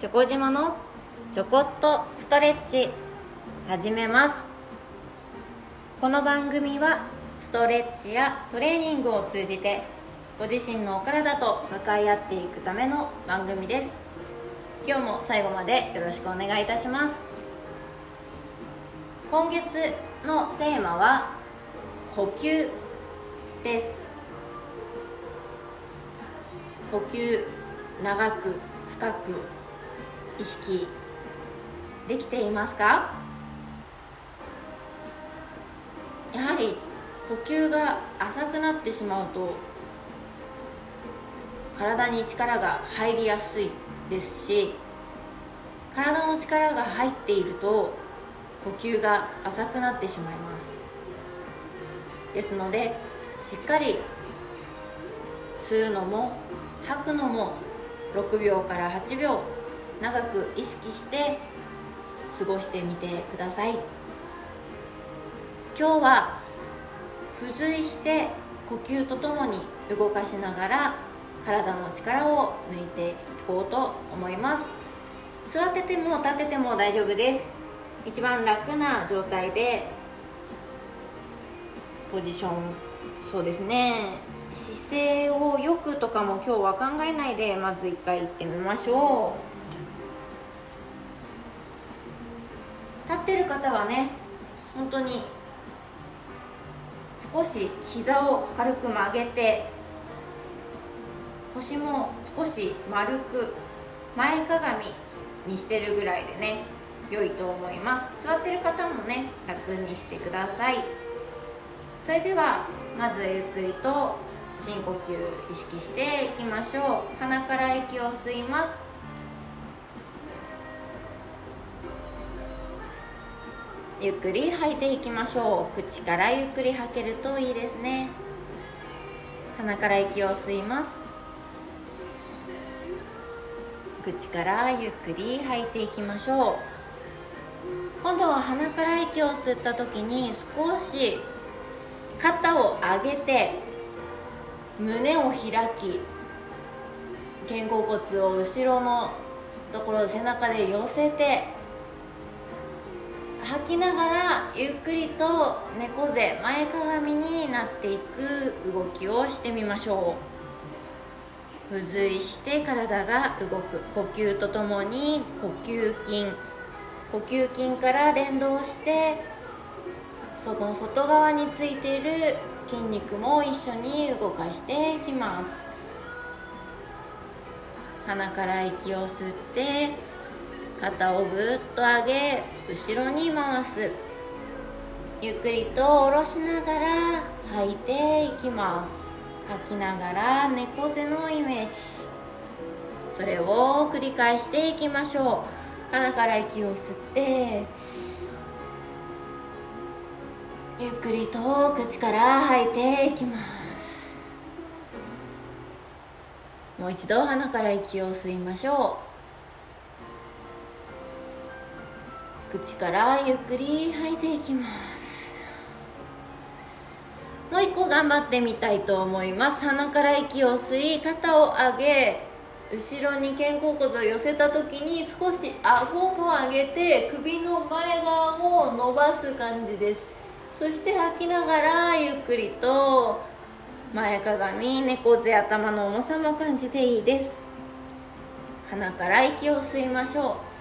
チョコ島のちょこっとストレッチ始めます。この番組はストレッチやトレーニングを通じてご自身のお体と向かい合っていくための番組です。今日も最後までよろしくお願いいたします。今月のテーマは呼吸です。呼吸長く深く意識できていますか？やはり呼吸が浅くなってしまうと体に力が入りやすいですし体の力が入っていると呼吸が浅くなってしまいます。ですのでしっかり吸うのも吐くのも6秒から8秒長く意識して過ごしてみてください。今日は付随して呼吸とともに動かしながら体の力を抜いていこうと思います。座ってても立ってても大丈夫です。一番楽な状態でポジション。そうですね。姿勢をよくとかも今日は考えないでまず一回行ってみましょう。方はね本当に少し膝を軽く曲げて腰も少し丸く前かがみにしてるぐらいでね良いと思います。座ってる方もね楽にしてください。それではまずゆっくりと深呼吸意識していきましょう。鼻から息を吸います。ゆっくり吐いていきましょう。口からゆっくり吐けるといいですね。鼻から息を吸います。口からゆっくり吐いていきましょう。今度は鼻から息を吸った時に少し肩を上げて胸を開き肩甲骨を後ろのところ背中で寄せて吐きながらゆっくりと猫背前かがみになっていく動きをしてみましょう。付随して体が動く呼吸とともに呼吸筋。呼吸筋から連動してその外側についている筋肉も一緒に動かしていきます。鼻から息を吸って肩をぐっと上げ後ろに回す。ゆっくりと下ろしながら吐いていきます。吐きながら猫背のイメージ。それを繰り返していきましょう。鼻から息を吸って。ゆっくりと口から吐いていきます。もう一度鼻から息を吸いましょう。口からゆっくり吐いていきます。もう一個頑張ってみたいと思います。鼻から息を吸い肩を上げ後ろに肩甲骨を寄せた時に少し顎も上げて首の前側も伸ばす感じです。そして吐きながらゆっくりと前かがみ猫背頭の重さも感じていいです。鼻から息を吸いましょう。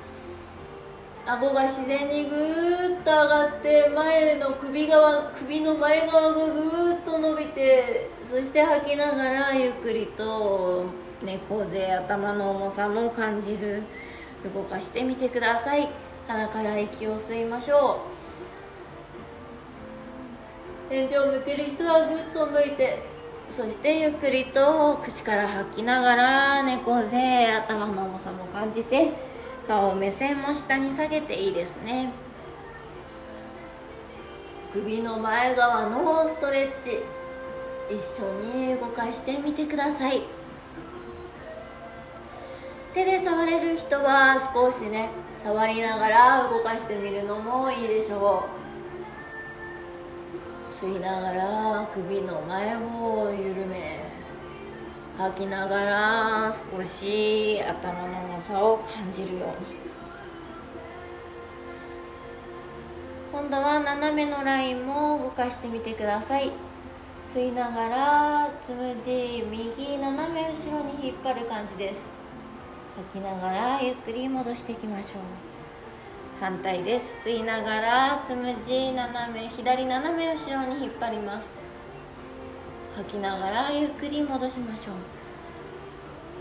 顎が自然にぐーっと上がって前の首側首の前側がぐーっと伸びてそして吐きながらゆっくりと猫背頭の重さも感じる。動かしてみてください。鼻から息を吸いましょう。天井を向ける人はぐっと向いてそしてゆっくりと口から吐きながら猫背頭の重さも感じて顔目線も下に下げていいですね。首の前側のストレッチ。一緒に動かしてみてください。手で触れる人は少しね触りながら動かしてみるのもいいでしょう。吸いながら首の前を吐きながら少し頭の重さを感じるように。今度は斜めのラインも動かしてみてください。吸いながらつむじ右斜め後ろに引っ張る感じです。吐きながらゆっくり戻していきましょう。反対です。吸いながらつむじ斜め左斜め後ろに引っ張ります。吐きながらゆっくり戻しましょう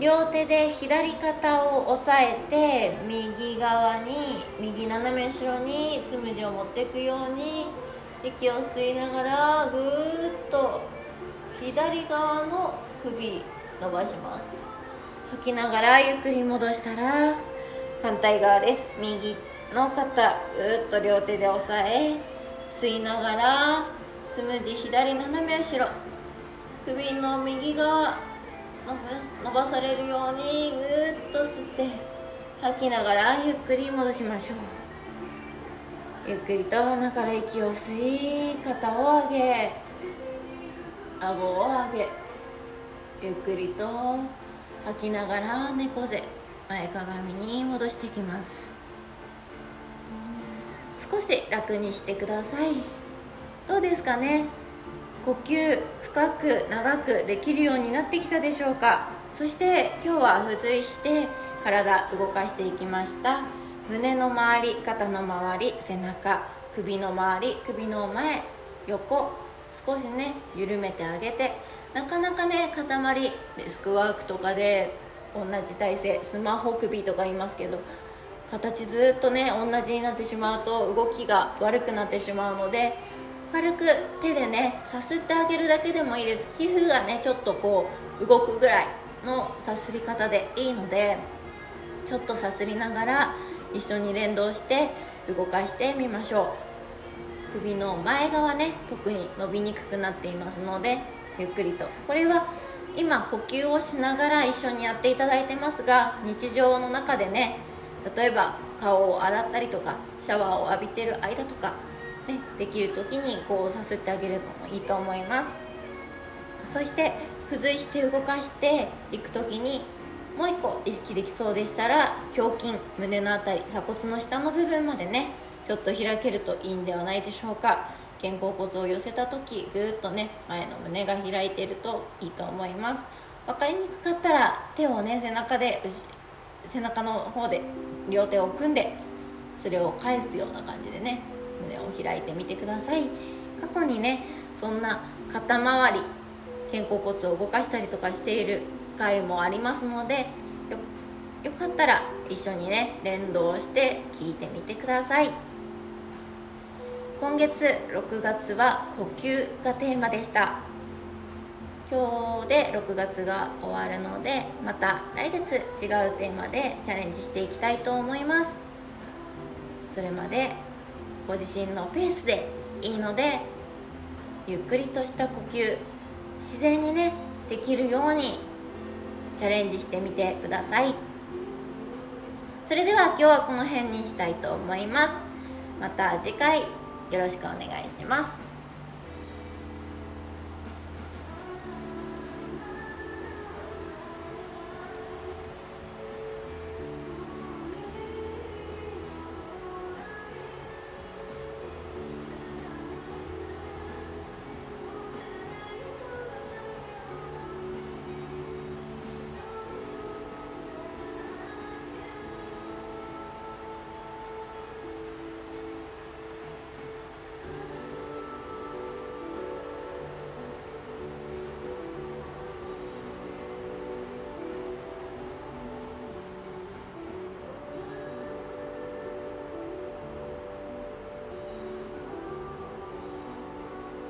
両手で左肩を押さえて右側に右斜め後ろにつむじを持っていくように息を吸いながらぐーっと左側の首伸ばします。吐きながらゆっくり戻したら反対側です。右の肩ぐーっと両手で押さえ吸いながらつむじ左斜め後ろ首の右側伸ばされるようにぐーっと吸って吐きながらゆっくり戻しましょう。ゆっくりと鼻から息を吸い肩を上げ顎を上げゆっくりと吐きながら猫背前かがみに戻していきます。少し楽にしてください。どうですかね？呼吸深く長くできるようになってきたでしょうか？そして今日は付随して体動かしていきました。胸の周り肩の周り背中首の周り首の前横少しね緩めてあげてなかなかね塊デスクワークとかで同じ体勢スマホ首とか言いますけど形ずっとね同じになってしまうと動きが悪くなってしまうので軽く手でねさすってあげるだけでもいいです。皮膚がねちょっとこう動くぐらいのさすり方でいいのでちょっとさすりながら一緒に連動して動かしてみましょう。首の前側ね特に伸びにくくなっていますのでゆっくりと。これは今呼吸をしながら一緒にやっていただいてますが日常の中でね例えば顔を洗ったりとかシャワーを浴びてる間とかね、できる時にこうさすってあげるのもいいと思います。そして付随して動かしていく時にもう一個意識できそうでしたら胸筋胸の辺り鎖骨の下の部分までねちょっと開けるといいんではないでしょうか。肩甲骨を寄せた時ぐーっとね前の胸が開いてるといいと思います。分かりにくかったら手をね背中で背中の方で両手を組んでそれを返すような感じでね胸を開いてみてください。過去にねそんな肩周り肩甲骨を動かしたりとかしている回もありますのでよかったら一緒にね連動して聞いてみてください。今月6月は呼吸がテーマでした。今日で6月が終わるのでまた来月違うテーマでチャレンジしていきたいと思います。それまでご自身のペースでいいのでゆっくりとした呼吸自然にねできるようにチャレンジしてみてください。それでは今日はこの辺にしたいと思います。また次回よろしくお願いします。